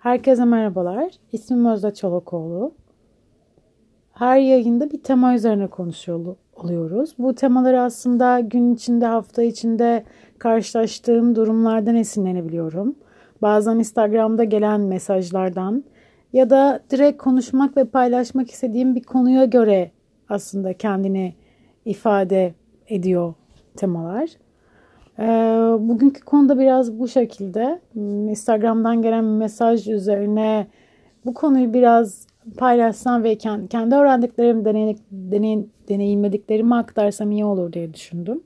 Herkese merhabalar. İsmim Özde Çolakoğlu. Her yayında bir tema üzerine konuşuyor oluyoruz. Bu temaları aslında gün içinde, hafta içinde karşılaştığım durumlardan esinlenebiliyorum. Bazen Instagram'da gelen mesajlardan ya da direkt konuşmak ve paylaşmak istediğim bir konuya göre aslında kendini ifade ediyor temalar. Ee, bugünkü konuda biraz bu şekilde. Instagram'dan gelen mesaj üzerine bu konuyu biraz paylaşsam ve kendi öğrendiklerimi, deney, deney, deneyimlediklerimi aktarsam iyi olur diye düşündüm.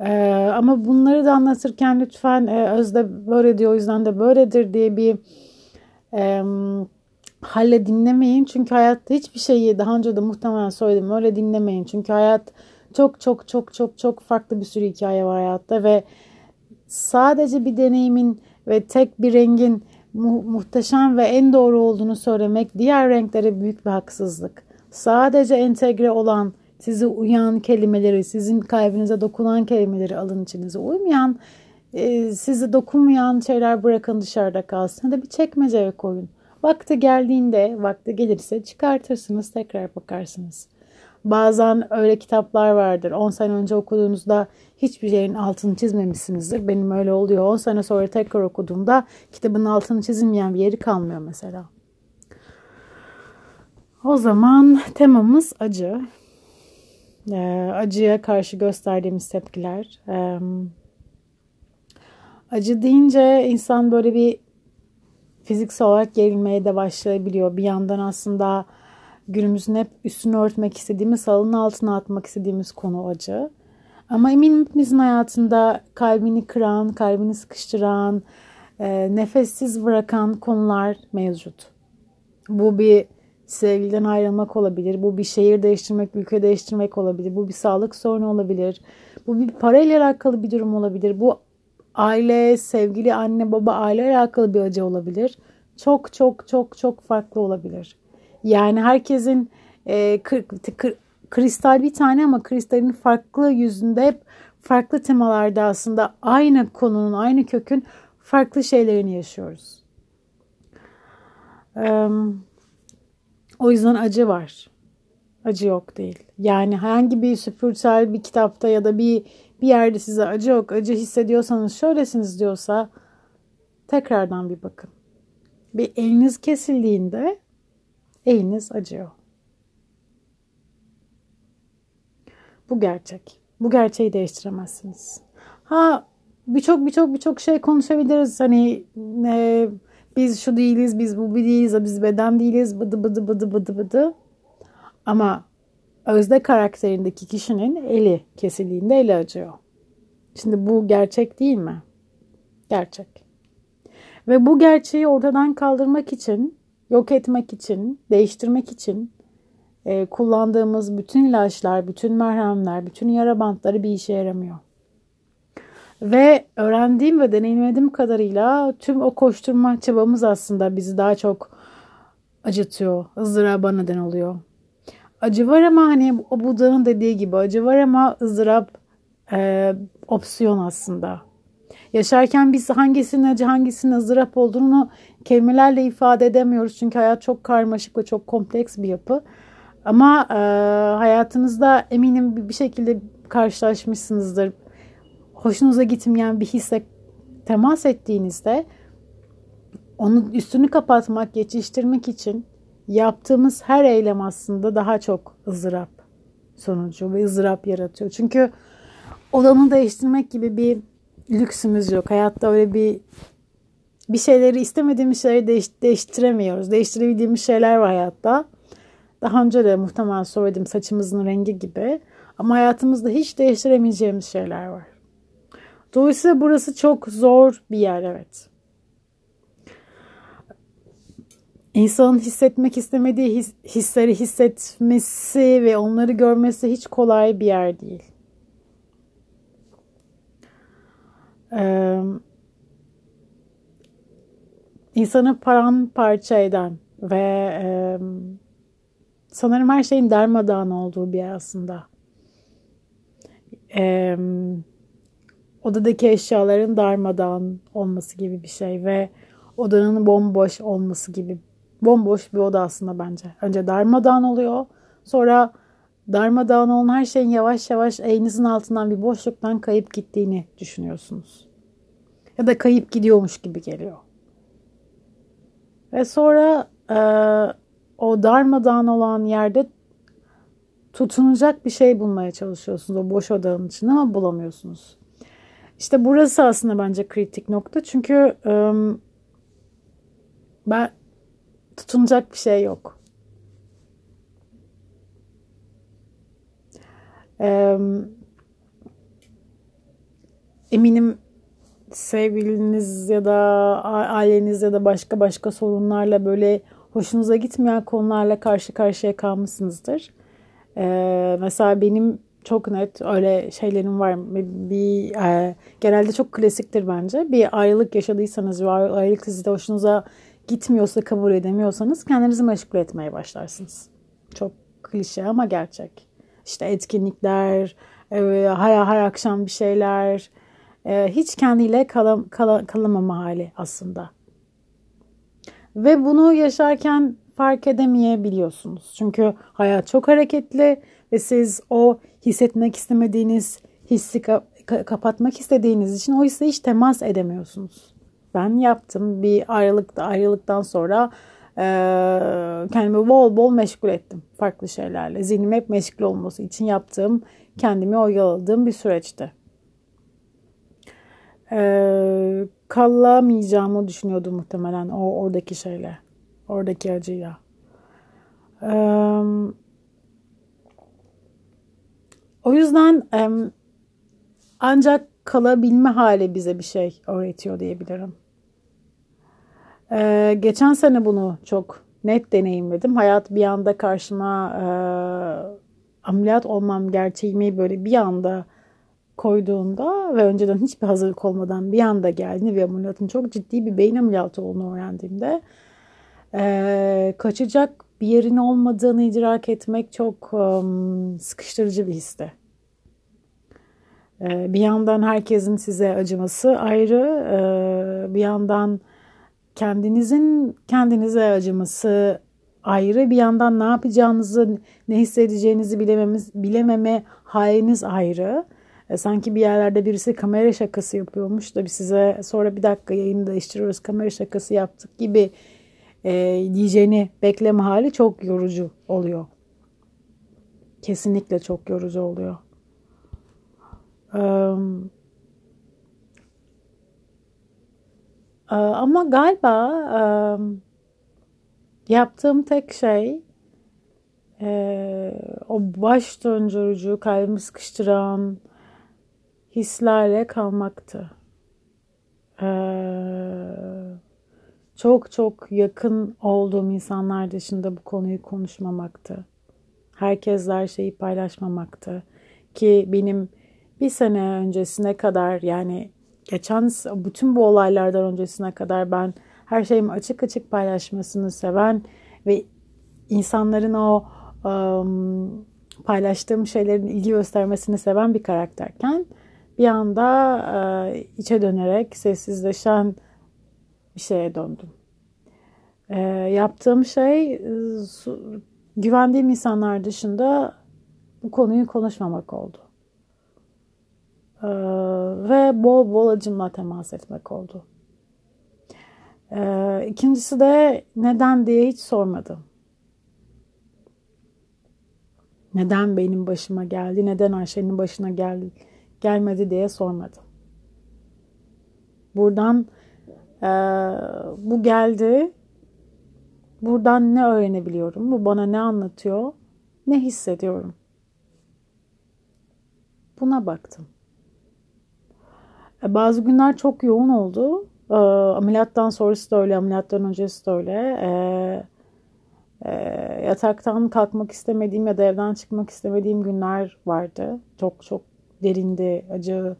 Ee, ama bunları da anlatırken lütfen e, Özde böyle diyor o yüzden de böyledir diye bir halle dinlemeyin. Çünkü hayatta hiçbir şeyi daha önce de muhtemelen söyledim öyle dinlemeyin. Çünkü hayat çok çok çok çok çok farklı bir sürü hikaye var hayatta ve sadece bir deneyimin ve tek bir rengin mu- muhteşem ve en doğru olduğunu söylemek diğer renklere büyük bir haksızlık. Sadece entegre olan, sizi uyan kelimeleri, sizin kalbinize dokunan kelimeleri alın içinize. Uymayan, e, sizi dokunmayan şeyler bırakın dışarıda kalsın. Hadi bir çekmeceye koyun. Vakti geldiğinde, vakti gelirse çıkartırsınız, tekrar bakarsınız. Bazen öyle kitaplar vardır. 10 sene önce okuduğunuzda hiçbir şeyin altını çizmemişsinizdir. Benim öyle oluyor. 10 sene sonra tekrar okuduğumda kitabın altını çizilmeyen bir yeri kalmıyor mesela. O zaman temamız acı. Ee, acıya karşı gösterdiğimiz tepkiler. Ee, acı deyince insan böyle bir fiziksel olarak gerilmeye de başlayabiliyor. Bir yandan aslında günümüzün hep üstünü örtmek istediğimiz, salının altına atmak istediğimiz konu acı. Ama eminim hepimizin hayatında kalbini kıran, kalbini sıkıştıran, e, nefessiz bırakan konular mevcut. Bu bir sevgiliden ayrılmak olabilir, bu bir şehir değiştirmek, ülke değiştirmek olabilir, bu bir sağlık sorunu olabilir, bu bir parayla alakalı bir durum olabilir, bu aile, sevgili anne, baba, aile alakalı bir acı olabilir. Çok çok çok çok farklı olabilir. Yani herkesin e, kır, kır, kristal bir tane ama kristalin farklı yüzünde hep farklı temalarda aslında aynı konunun, aynı kökün farklı şeylerini yaşıyoruz. Ee, o yüzden acı var. Acı yok değil. Yani herhangi bir spiritüel bir kitapta ya da bir bir yerde size acı yok, acı hissediyorsanız şöylesiniz diyorsa tekrardan bir bakın. Bir eliniz kesildiğinde eliniz acıyor. Bu gerçek. Bu gerçeği değiştiremezsiniz. Ha birçok birçok birçok şey konuşabiliriz. Hani e, biz şu değiliz, biz bu değiliz, biz beden değiliz, bıdı bıdı bıdı bıdı bıdı. Ama özde karakterindeki kişinin eli kesildiğinde eli acıyor. Şimdi bu gerçek değil mi? Gerçek. Ve bu gerçeği ortadan kaldırmak için, yok etmek için, değiştirmek için e, kullandığımız bütün ilaçlar, bütün merhemler, bütün yara bantları bir işe yaramıyor. Ve öğrendiğim ve deneyimlediğim kadarıyla tüm o koşturma çabamız aslında bizi daha çok acıtıyor, ızdıraba neden oluyor. Acı var ama hani o Buda'nın dediği gibi acı var ama ızdırap e, opsiyon aslında. Yaşarken biz hangisinin acı hangisinin ızdırap olduğunu kelimelerle ifade edemiyoruz. Çünkü hayat çok karmaşık ve çok kompleks bir yapı. Ama e, hayatınızda eminim bir şekilde karşılaşmışsınızdır. Hoşunuza gitmeyen bir hisse temas ettiğinizde onun üstünü kapatmak, geçiştirmek için yaptığımız her eylem aslında daha çok ızdırap sonucu ve ızdırap yaratıyor. Çünkü olanı değiştirmek gibi bir lüksümüz yok. Hayatta öyle bir bir şeyleri istemediğimiz şeyleri değiş, değiştiremiyoruz. Değiştirebildiğimiz şeyler var hayatta. Daha önce de muhtemelen söyledim saçımızın rengi gibi. Ama hayatımızda hiç değiştiremeyeceğimiz şeyler var. Dolayısıyla burası çok zor bir yer evet. İnsanın hissetmek istemediği his, hisleri hissetmesi ve onları görmesi hiç kolay bir yer değil. Ee, insanı paramparça eden ve e, sanırım her şeyin darmadağın olduğu bir aslında. Odadaki eşyaların darmadağın olması gibi bir şey ve odanın bomboş olması gibi. Bomboş bir oda aslında bence. Önce darmadağın oluyor. Sonra darmadağın olan her şeyin yavaş yavaş elinizin altından bir boşluktan kayıp gittiğini düşünüyorsunuz. Ya da kayıp gidiyormuş gibi geliyor. Ve sonra e, o darmadağın olan yerde tutunacak bir şey bulmaya çalışıyorsunuz o boş odanın içinde ama bulamıyorsunuz. İşte burası aslında bence kritik nokta. Çünkü e, ben tutunacak bir şey yok. Eminim sevgiliniz ya da aileniz ya da başka başka sorunlarla böyle hoşunuza gitmeyen konularla karşı karşıya kalmışsınızdır. Mesela benim çok net öyle şeylerim var. Bir e, genelde çok klasiktir bence. Bir ayrılık yaşadıysanız ve ayrılık sizde hoşunuza gitmiyorsa, kabul edemiyorsanız kendinizi meşgul etmeye başlarsınız. Çok klişe ama gerçek. İşte etkinlikler, her, her akşam bir şeyler, e, hiç kendiyle kalam, kal, kalamama hali aslında. Ve bunu yaşarken fark edemeyebiliyorsunuz. Çünkü hayat çok hareketli ve siz o hissetmek istemediğiniz hissi ka- kapatmak istediğiniz için o hisse hiç temas edemiyorsunuz. Ben yaptım bir ayrılıkta ayrılıktan sonra kendimi bol bol meşgul ettim farklı şeylerle. Zihnim hep meşgul olması için yaptığım kendimi oyaladığım bir süreçti. E, kalamayacağımı düşünüyordum muhtemelen o oradaki şeyle. Oradaki acıyla. E, o yüzden ancak kalabilme hali bize bir şey öğretiyor diyebilirim. Ee, geçen sene bunu çok net deneyimledim. Hayat bir anda karşıma e, ameliyat olmam gerçeğimi böyle bir anda koyduğunda ve önceden hiçbir hazırlık olmadan bir anda geldi ve ameliyatın çok ciddi bir beyin ameliyatı olduğunu öğrendiğimde e, kaçacak bir yerin olmadığını idrak etmek çok um, sıkıştırıcı bir histi. E, bir yandan herkesin size acıması ayrı, e, bir yandan kendinizin kendinize acıması ayrı, bir yandan ne yapacağınızı, ne hissedeceğinizi bilememiz, bilememe haliniz ayrı. E, sanki bir yerlerde birisi kamera şakası yapıyormuş da biz size sonra bir dakika yayını değiştiriyoruz kamera şakası yaptık gibi e, diyeceğini bekleme hali çok yorucu oluyor. Kesinlikle çok yorucu oluyor. Um, ama galiba yaptığım tek şey o baş döndürücü, kalbimi sıkıştıran hislerle kalmaktı. Ee, çok çok yakın olduğum insanlar dışında bu konuyu konuşmamaktı. Herkesle her şeyi paylaşmamaktı. Ki benim bir sene öncesine kadar yani geçen bütün bu olaylardan öncesine kadar ben her şeyimi açık açık paylaşmasını seven ve insanların o um, paylaştığım şeylerin ilgi göstermesini seven bir karakterken bir anda e, içe dönerek sessizleşen bir şeye döndüm. E, yaptığım şey e, güvendiğim insanlar dışında bu konuyu konuşmamak oldu. E, ve bol bol acımla temas etmek oldu. E, ikincisi de neden diye hiç sormadım. Neden benim başıma geldi, neden Ayşe'nin başına geldi, gelmedi diye sormadım. Buradan e, bu geldi. Buradan ne öğrenebiliyorum? Bu bana ne anlatıyor? Ne hissediyorum? Buna baktım. E, bazı günler çok yoğun oldu. E, ameliyattan sonrası da öyle, ameliyattan öncesi de öyle. E, e, yataktan kalkmak istemediğim ya da evden çıkmak istemediğim günler vardı. Çok çok derindi, acı,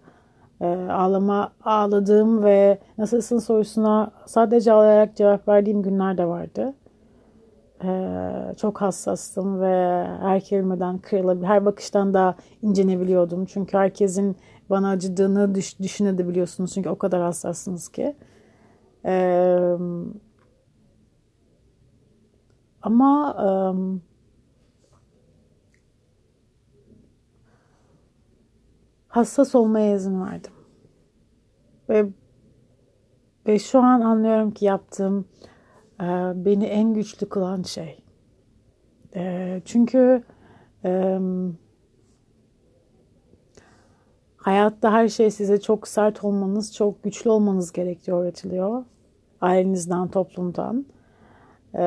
e, ağlama ağladığım ve nasılsın sorusuna sadece ağlayarak cevap verdiğim günler de vardı. E, çok hassastım ve her kelimeden kırılabilir, her bakıştan da incenebiliyordum. Çünkü herkesin bana acıdığını düş, düşünebiliyorsunuz çünkü o kadar hassassınız ki. Ee, ama um, hassas olmaya izin verdim. Ve ve şu an anlıyorum ki yaptığım e, beni en güçlü kılan şey. E, çünkü e, hayatta her şey size çok sert olmanız, çok güçlü olmanız gerektiği öğretiliyor. Ailenizden, toplumdan. E,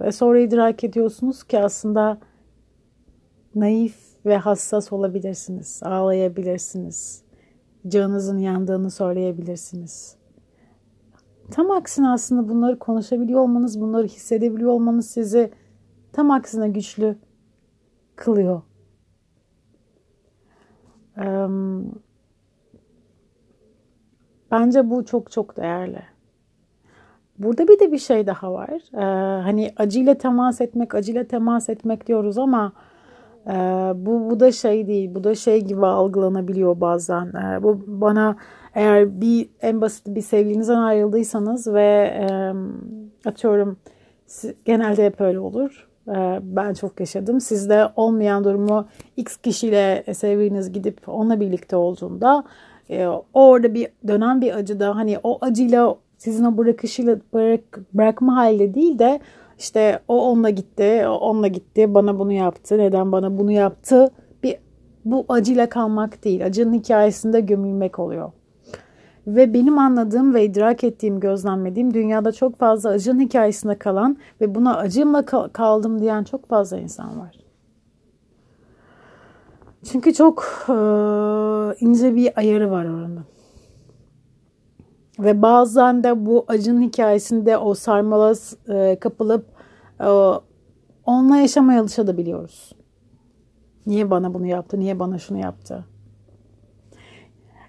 ve sonra idrak ediyorsunuz ki aslında naif ve hassas olabilirsiniz. Ağlayabilirsiniz. Canınızın yandığını söyleyebilirsiniz. Tam aksine aslında bunları konuşabiliyor olmanız, bunları hissedebiliyor olmanız sizi tam aksine güçlü kılıyor. Bence bu çok çok değerli. Burada bir de bir şey daha var. Hani acıyla temas etmek, acıyla temas etmek diyoruz ama ee, bu, bu da şey değil. Bu da şey gibi algılanabiliyor bazen. Ee, bu bana eğer bir en basit bir sevgilinizden ayrıldıysanız ve e, atıyorum genelde hep öyle olur. Ee, ben çok yaşadım. Sizde olmayan durumu X kişiyle sevgiliniz gidip onunla birlikte olduğunda e, orada bir dönen bir acıda hani o acıyla sizin o bırakışıyla bırak, bırakma haliyle değil de işte o onunla gitti, o onunla gitti, bana bunu yaptı, neden bana bunu yaptı? Bir bu acıyla kalmak değil, acının hikayesinde gömülmek oluyor. Ve benim anladığım ve idrak ettiğim, gözlemlediğim dünyada çok fazla acının hikayesinde kalan ve buna acımla kaldım diyen çok fazla insan var. Çünkü çok e, ince bir ayarı var oranın. Ve bazen de bu acının hikayesinde o sarmala e, kapılıp e, onunla yaşamaya alışabiliyoruz. Niye bana bunu yaptı? Niye bana şunu yaptı?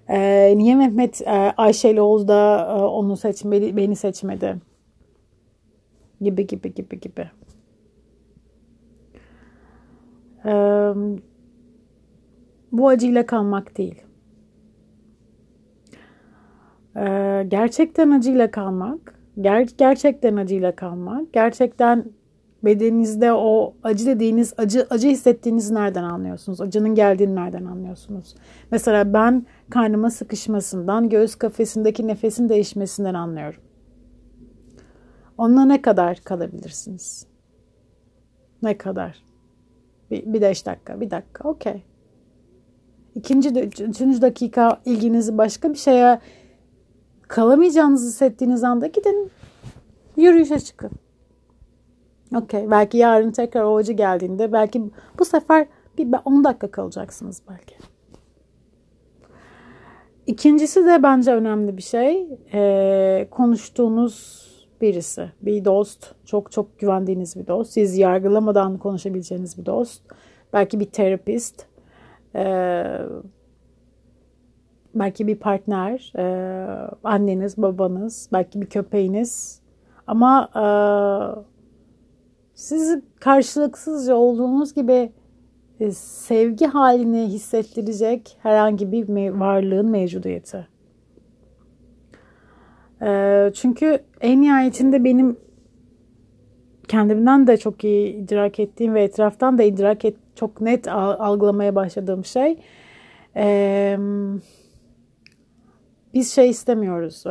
E, niye Mehmet e, Ayşe'li oldu da e, onu seçmedi, beni seçmedi? Gibi gibi gibi gibi. E, bu acıyla kalmak değil. Ee, gerçekten acıyla kalmak, ger gerçekten acıyla kalmak, gerçekten bedeninizde o acı dediğiniz, acı acı hissettiğinizi nereden anlıyorsunuz? Acının geldiğini nereden anlıyorsunuz? Mesela ben karnıma sıkışmasından, göğüs kafesindeki nefesin değişmesinden anlıyorum. Onunla ne kadar kalabilirsiniz? Ne kadar? Bir, bir beş dakika, bir dakika, okey. İkinci, üçüncü dakika ilginizi başka bir şeye kalamayacağınızı hissettiğiniz anda gidin yürüyüşe çıkın. Okey. Belki yarın tekrar o acı geldiğinde belki bu sefer bir 10 dakika kalacaksınız belki. İkincisi de bence önemli bir şey. Ee, konuştuğunuz birisi. Bir dost. Çok çok güvendiğiniz bir dost. Siz yargılamadan konuşabileceğiniz bir dost. Belki bir terapist. Ee, belki bir partner, e, anneniz, babanız, belki bir köpeğiniz. Ama e, siz karşılıksızca olduğunuz gibi e, sevgi halini hissettirecek herhangi bir varlığın mevcudiyeti. E, çünkü en nihayetinde benim kendimden de çok iyi idrak ettiğim ve etraftan da idrak et, çok net algılamaya başladığım şey... Biz şey istemiyoruz.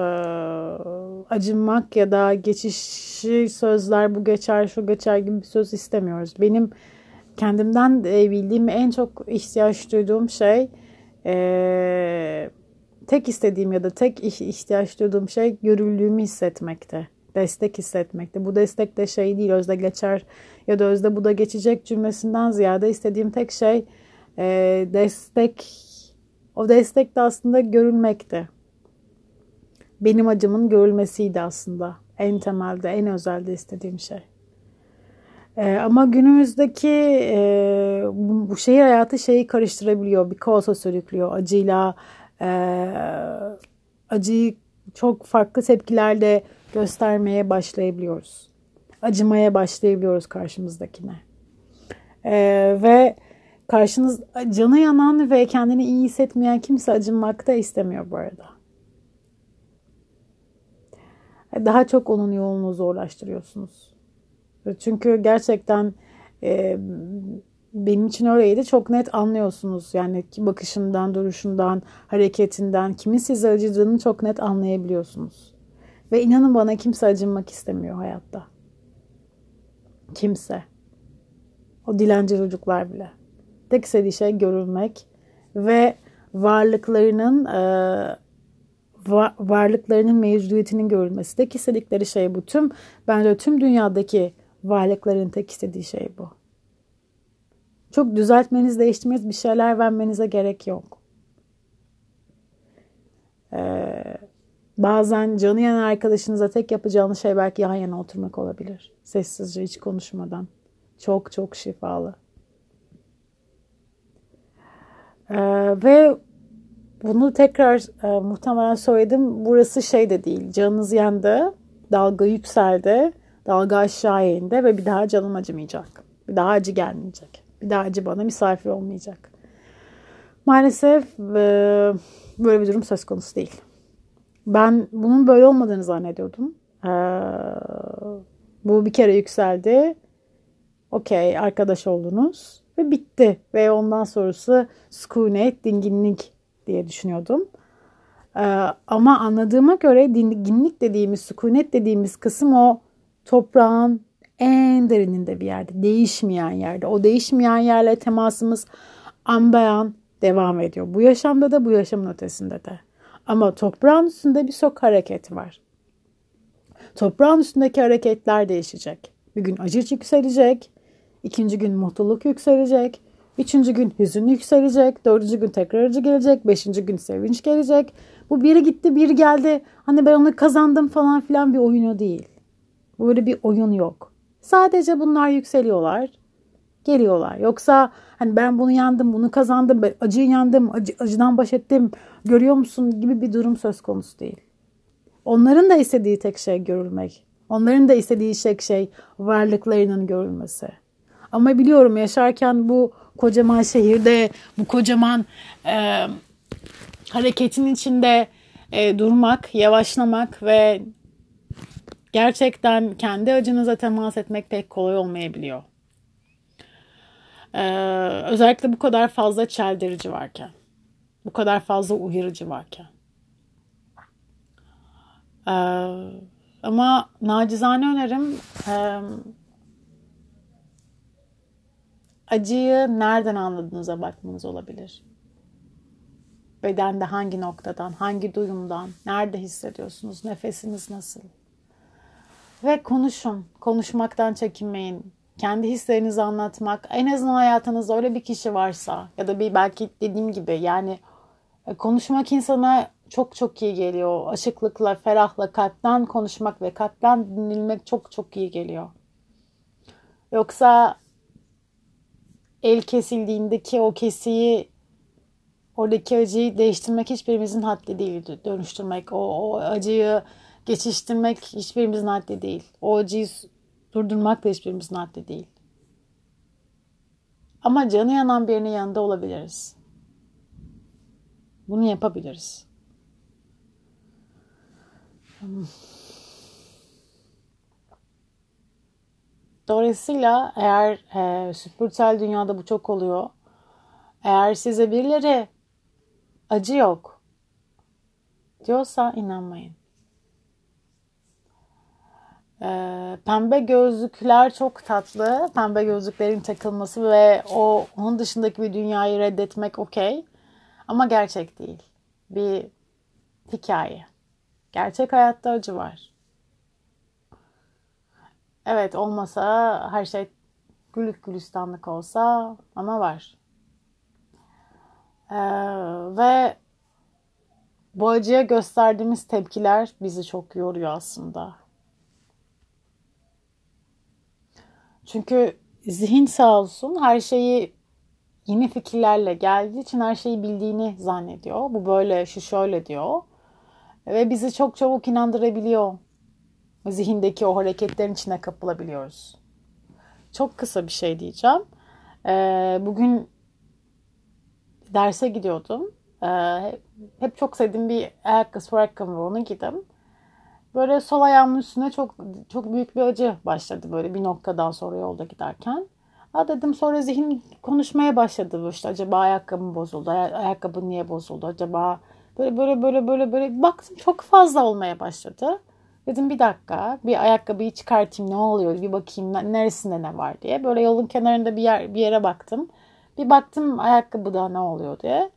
acınmak ya da geçişi sözler bu geçer şu geçer gibi bir söz istemiyoruz. Benim kendimden bildiğim en çok ihtiyaç duyduğum şey tek istediğim ya da tek ihtiyaç duyduğum şey görüldüğümü hissetmekte. Destek hissetmekte. Bu destek de şey değil özde geçer ya da özde bu da geçecek cümlesinden ziyade istediğim tek şey destek o destek de aslında görülmekte benim acımın görülmesiydi aslında. En temelde, en özelde istediğim şey. Ee, ama günümüzdeki e, bu şehir hayatı şeyi karıştırabiliyor. Bir kaosa sürüklüyor. Acıyla e, acıyı çok farklı tepkilerle göstermeye başlayabiliyoruz. Acımaya başlayabiliyoruz karşımızdakine. Ee, ve karşınız canı yanan ve kendini iyi hissetmeyen kimse acınmakta istemiyor bu arada. Daha çok onun yolunu zorlaştırıyorsunuz. Çünkü gerçekten e, benim için öyleydi. Çok net anlıyorsunuz. Yani bakışından, duruşundan, hareketinden kimin size acıdığını çok net anlayabiliyorsunuz. Ve inanın bana kimse acınmak istemiyor hayatta. Kimse. O dilenci çocuklar bile. Tek istediği şey görülmek ve varlıklarının e, varlıklarının mevcudiyetinin görülmesi. Tek istedikleri şey bu. Tüm bence tüm dünyadaki varlıkların tek istediği şey bu. Çok düzeltmeniz, değiştirmeniz, bir şeyler vermenize gerek yok. Ee, bazen canı yanan arkadaşınıza tek yapacağınız şey belki yan yana oturmak olabilir. Sessizce, hiç konuşmadan. Çok çok şifalı. Ee, ve bunu tekrar e, muhtemelen söyledim. Burası şey de değil. Canınız yandı, dalga yükseldi, dalga aşağı indi ve bir daha canım acımayacak. Bir daha acı gelmeyecek. Bir daha acı bana misafir olmayacak. Maalesef e, böyle bir durum söz konusu değil. Ben bunun böyle olmadığını zannediyordum. E, bu bir kere yükseldi. Okey arkadaş oldunuz ve bitti. Ve ondan sonrası sükunet, dinginlik diye düşünüyordum. Ee, ama anladığıma göre dinginlik dediğimiz, sükunet dediğimiz kısım o toprağın en derininde bir yerde, değişmeyen yerde. O değişmeyen yerle temasımız an devam ediyor. Bu yaşamda da bu yaşamın ötesinde de. Ama toprağın üstünde bir sok hareket var. Toprağın üstündeki hareketler değişecek. Bir gün acı yükselecek, ikinci gün mutluluk yükselecek, Üçüncü gün hüzün yükselecek. Dördüncü gün tekrar acı gelecek. Beşinci gün sevinç gelecek. Bu biri gitti biri geldi. Hani ben onu kazandım falan filan bir oyunu değil. Böyle bir oyun yok. Sadece bunlar yükseliyorlar. Geliyorlar. Yoksa hani ben bunu yandım, bunu kazandım, ben acıyı yandım, acı, acıdan baş ettim, görüyor musun gibi bir durum söz konusu değil. Onların da istediği tek şey görülmek. Onların da istediği tek şey varlıklarının görülmesi. Ama biliyorum yaşarken bu kocaman şehirde bu kocaman e, hareketin içinde e, durmak, yavaşlamak ve gerçekten kendi acınıza temas etmek pek kolay olmayabiliyor. Ee, özellikle bu kadar fazla çeldirici varken. Bu kadar fazla uyarıcı varken. Ee, ama nacizane önerim e, acıyı nereden anladığınıza bakmanız olabilir. Bedende hangi noktadan, hangi duyumdan, nerede hissediyorsunuz, nefesiniz nasıl? Ve konuşun, konuşmaktan çekinmeyin. Kendi hislerinizi anlatmak, en azından hayatınızda öyle bir kişi varsa ya da bir belki dediğim gibi yani e, konuşmak insana çok çok iyi geliyor. Aşıklıkla, ferahla, kalpten konuşmak ve kalpten dinlenmek çok çok iyi geliyor. Yoksa el kesildiğindeki o kesiyi oradaki acıyı değiştirmek hiçbirimizin haddi değil. Dönüştürmek, o, o acıyı geçiştirmek hiçbirimizin haddi değil. O acıyı durdurmak da hiçbirimizin haddi değil. Ama canı yanan birinin yanında olabiliriz. Bunu yapabiliriz. Hmm. Dolayısıyla eğer e, spiritüel dünyada bu çok oluyor. Eğer size birileri acı yok diyorsa inanmayın. E, pembe gözlükler çok tatlı. Pembe gözlüklerin takılması ve o onun dışındaki bir dünyayı reddetmek okey. Ama gerçek değil. Bir hikaye. Gerçek hayatta acı var. Evet olmasa her şey gülük gülistanlık olsa ama var. Ee, ve bu acıya gösterdiğimiz tepkiler bizi çok yoruyor aslında. Çünkü zihin sağ olsun her şeyi yeni fikirlerle geldiği için her şeyi bildiğini zannediyor. Bu böyle, şu şöyle diyor. Ve bizi çok çabuk inandırabiliyor zihindeki o hareketlerin içine kapılabiliyoruz. Çok kısa bir şey diyeceğim. Ee, bugün derse gidiyordum. Ee, hep çok sevdiğim bir ayakkabı, spor ayakkabı onu giydim. Böyle sol ayağımın üstüne çok çok büyük bir acı başladı böyle bir noktadan sonra yolda giderken. Ha dedim sonra zihin konuşmaya başladı işte acaba ayakkabım bozuldu, ay- ayakkabı niye bozuldu acaba böyle böyle böyle böyle böyle baktım çok fazla olmaya başladı. Dedim bir dakika bir ayakkabıyı çıkartayım ne oluyor bir bakayım neresinde ne var diye. Böyle yolun kenarında bir yer bir yere baktım. Bir baktım ayakkabıda ne oluyor diye.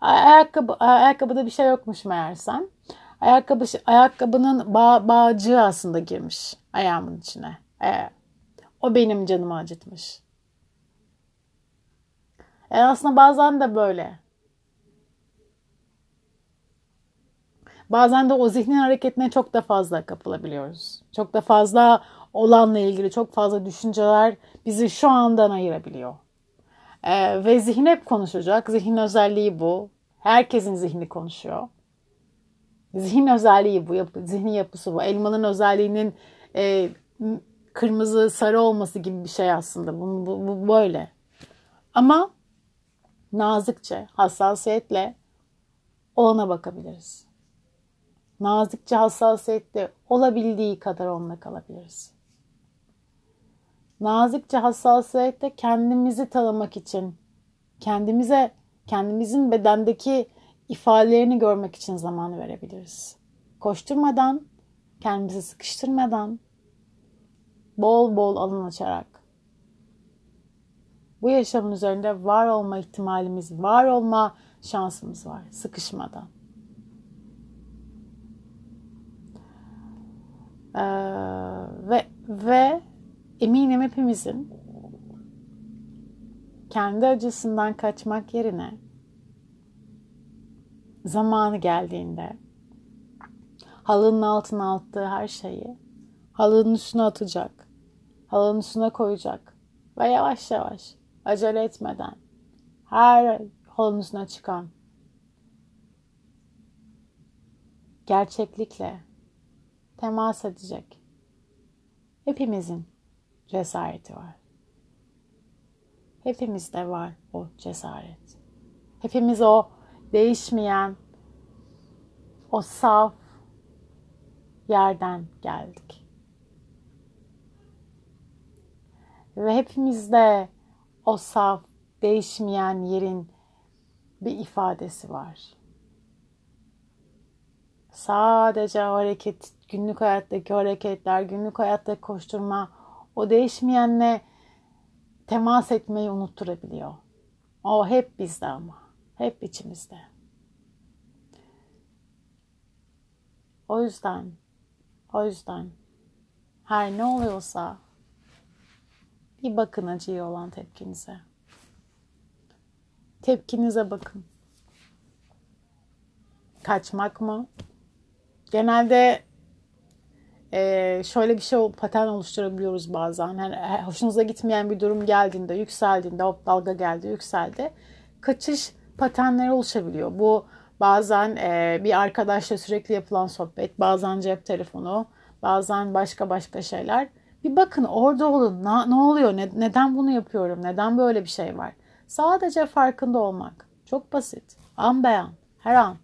Ayakkabı ayakkabıda bir şey yokmuş meğersem. Ayakkabı ayakkabının bağ, bağcığı aslında girmiş ayağımın içine. E, o benim canımı acıtmış. E aslında bazen de böyle. Bazen de o zihnin hareketine çok da fazla kapılabiliyoruz. Çok da fazla olanla ilgili çok fazla düşünceler bizi şu andan ayırabiliyor. Ee, ve zihin hep konuşacak. Zihin özelliği bu. Herkesin zihni konuşuyor. Zihin özelliği bu. Yapı, zihnin yapısı bu. Elmanın özelliğinin e, kırmızı sarı olması gibi bir şey aslında. Bu, bu, bu böyle. Ama nazikçe, hassasiyetle olana bakabiliriz. Nazikçe, hassasiyetle olabildiği kadar onunla kalabiliriz. Nazikçe, hassasiyetle kendimizi tanımak için, kendimize, kendimizin bedendeki ifadelerini görmek için zaman verebiliriz. Koşturmadan, kendimizi sıkıştırmadan, bol bol alın açarak. Bu yaşamın üzerinde var olma ihtimalimiz, var olma şansımız var sıkışmadan. Ee, ve ve eminim hepimizin kendi acısından kaçmak yerine zamanı geldiğinde halının altına attığı her şeyi halının üstüne atacak, halının üstüne koyacak ve yavaş yavaş acele etmeden her halının üstüne çıkan gerçeklikle temas edecek. Hepimizin cesareti var. Hepimizde var o cesaret. Hepimiz o değişmeyen, o saf yerden geldik. Ve hepimizde o saf, değişmeyen yerin bir ifadesi var. Sadece hareket, günlük hayattaki hareketler, günlük hayattaki koşturma o değişmeyenle temas etmeyi unutturabiliyor. O hep bizde ama. Hep içimizde. O yüzden, o yüzden her ne oluyorsa bir bakın acıya olan tepkinize. Tepkinize bakın. Kaçmak mı? Genelde e, şöyle bir şey patern oluşturabiliyoruz bazen. Yani hoşunuza gitmeyen bir durum geldiğinde, yükseldiğinde, hop dalga geldi, yükseldi. Kaçış paternleri oluşabiliyor. Bu bazen e, bir arkadaşla sürekli yapılan sohbet, bazen cep telefonu, bazen başka başka şeyler. Bir bakın orada olun. Na, ne oluyor? Ne, neden bunu yapıyorum? Neden böyle bir şey var? Sadece farkında olmak. Çok basit. An beyan. Her an.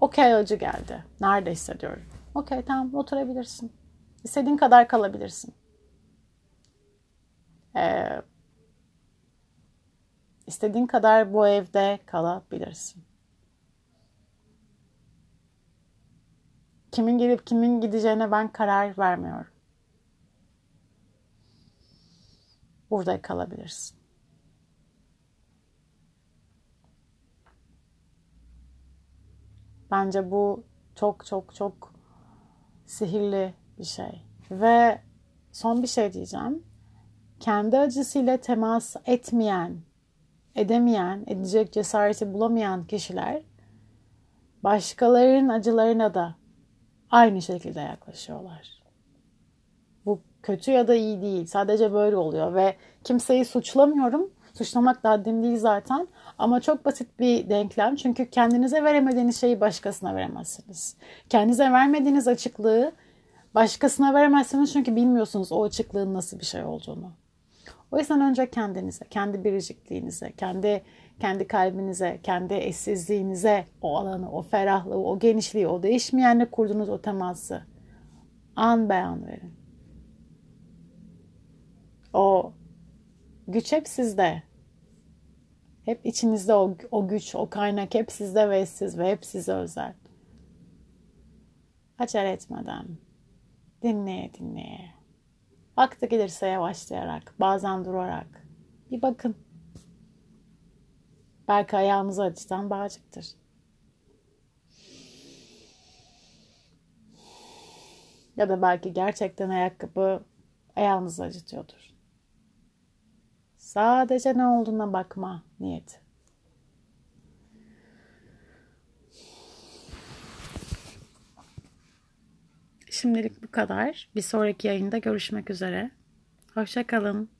Okey acı geldi. Nerede hissediyorum? Okey tamam oturabilirsin. İstediğin kadar kalabilirsin. Ee, istediğin kadar bu evde kalabilirsin. Kimin gelip kimin gideceğine ben karar vermiyorum. Burada kalabilirsin. Bence bu çok çok çok sihirli bir şey. Ve son bir şey diyeceğim. Kendi acısıyla temas etmeyen, edemeyen, edecek cesareti bulamayan kişiler başkalarının acılarına da aynı şekilde yaklaşıyorlar. Bu kötü ya da iyi değil. Sadece böyle oluyor ve kimseyi suçlamıyorum. Suçlamak da haddim değil zaten. Ama çok basit bir denklem. Çünkü kendinize veremediğiniz şeyi başkasına veremezsiniz. Kendinize vermediğiniz açıklığı başkasına veremezsiniz çünkü bilmiyorsunuz o açıklığın nasıl bir şey olduğunu. O yüzden önce kendinize, kendi biricikliğinize, kendi kendi kalbinize, kendi eşsizliğinize o alanı, o ferahlığı, o genişliği, o değişmeyenle kurduğunuz o teması an beyan verin. O güç hep sizde. Hep içinizde o, o güç, o kaynak hep sizde ve siz ve hep size özel. Acele etmeden, dinleye dinleye. Vakti gelirse yavaşlayarak, bazen durarak. Bir bakın. Belki ayağınızı acıtan bağcıktır. Ya da belki gerçekten ayakkabı ayağınızı acıtıyordur. Sadece ne olduğuna bakma niyeti. Şimdilik bu kadar. Bir sonraki yayında görüşmek üzere. Hoşçakalın.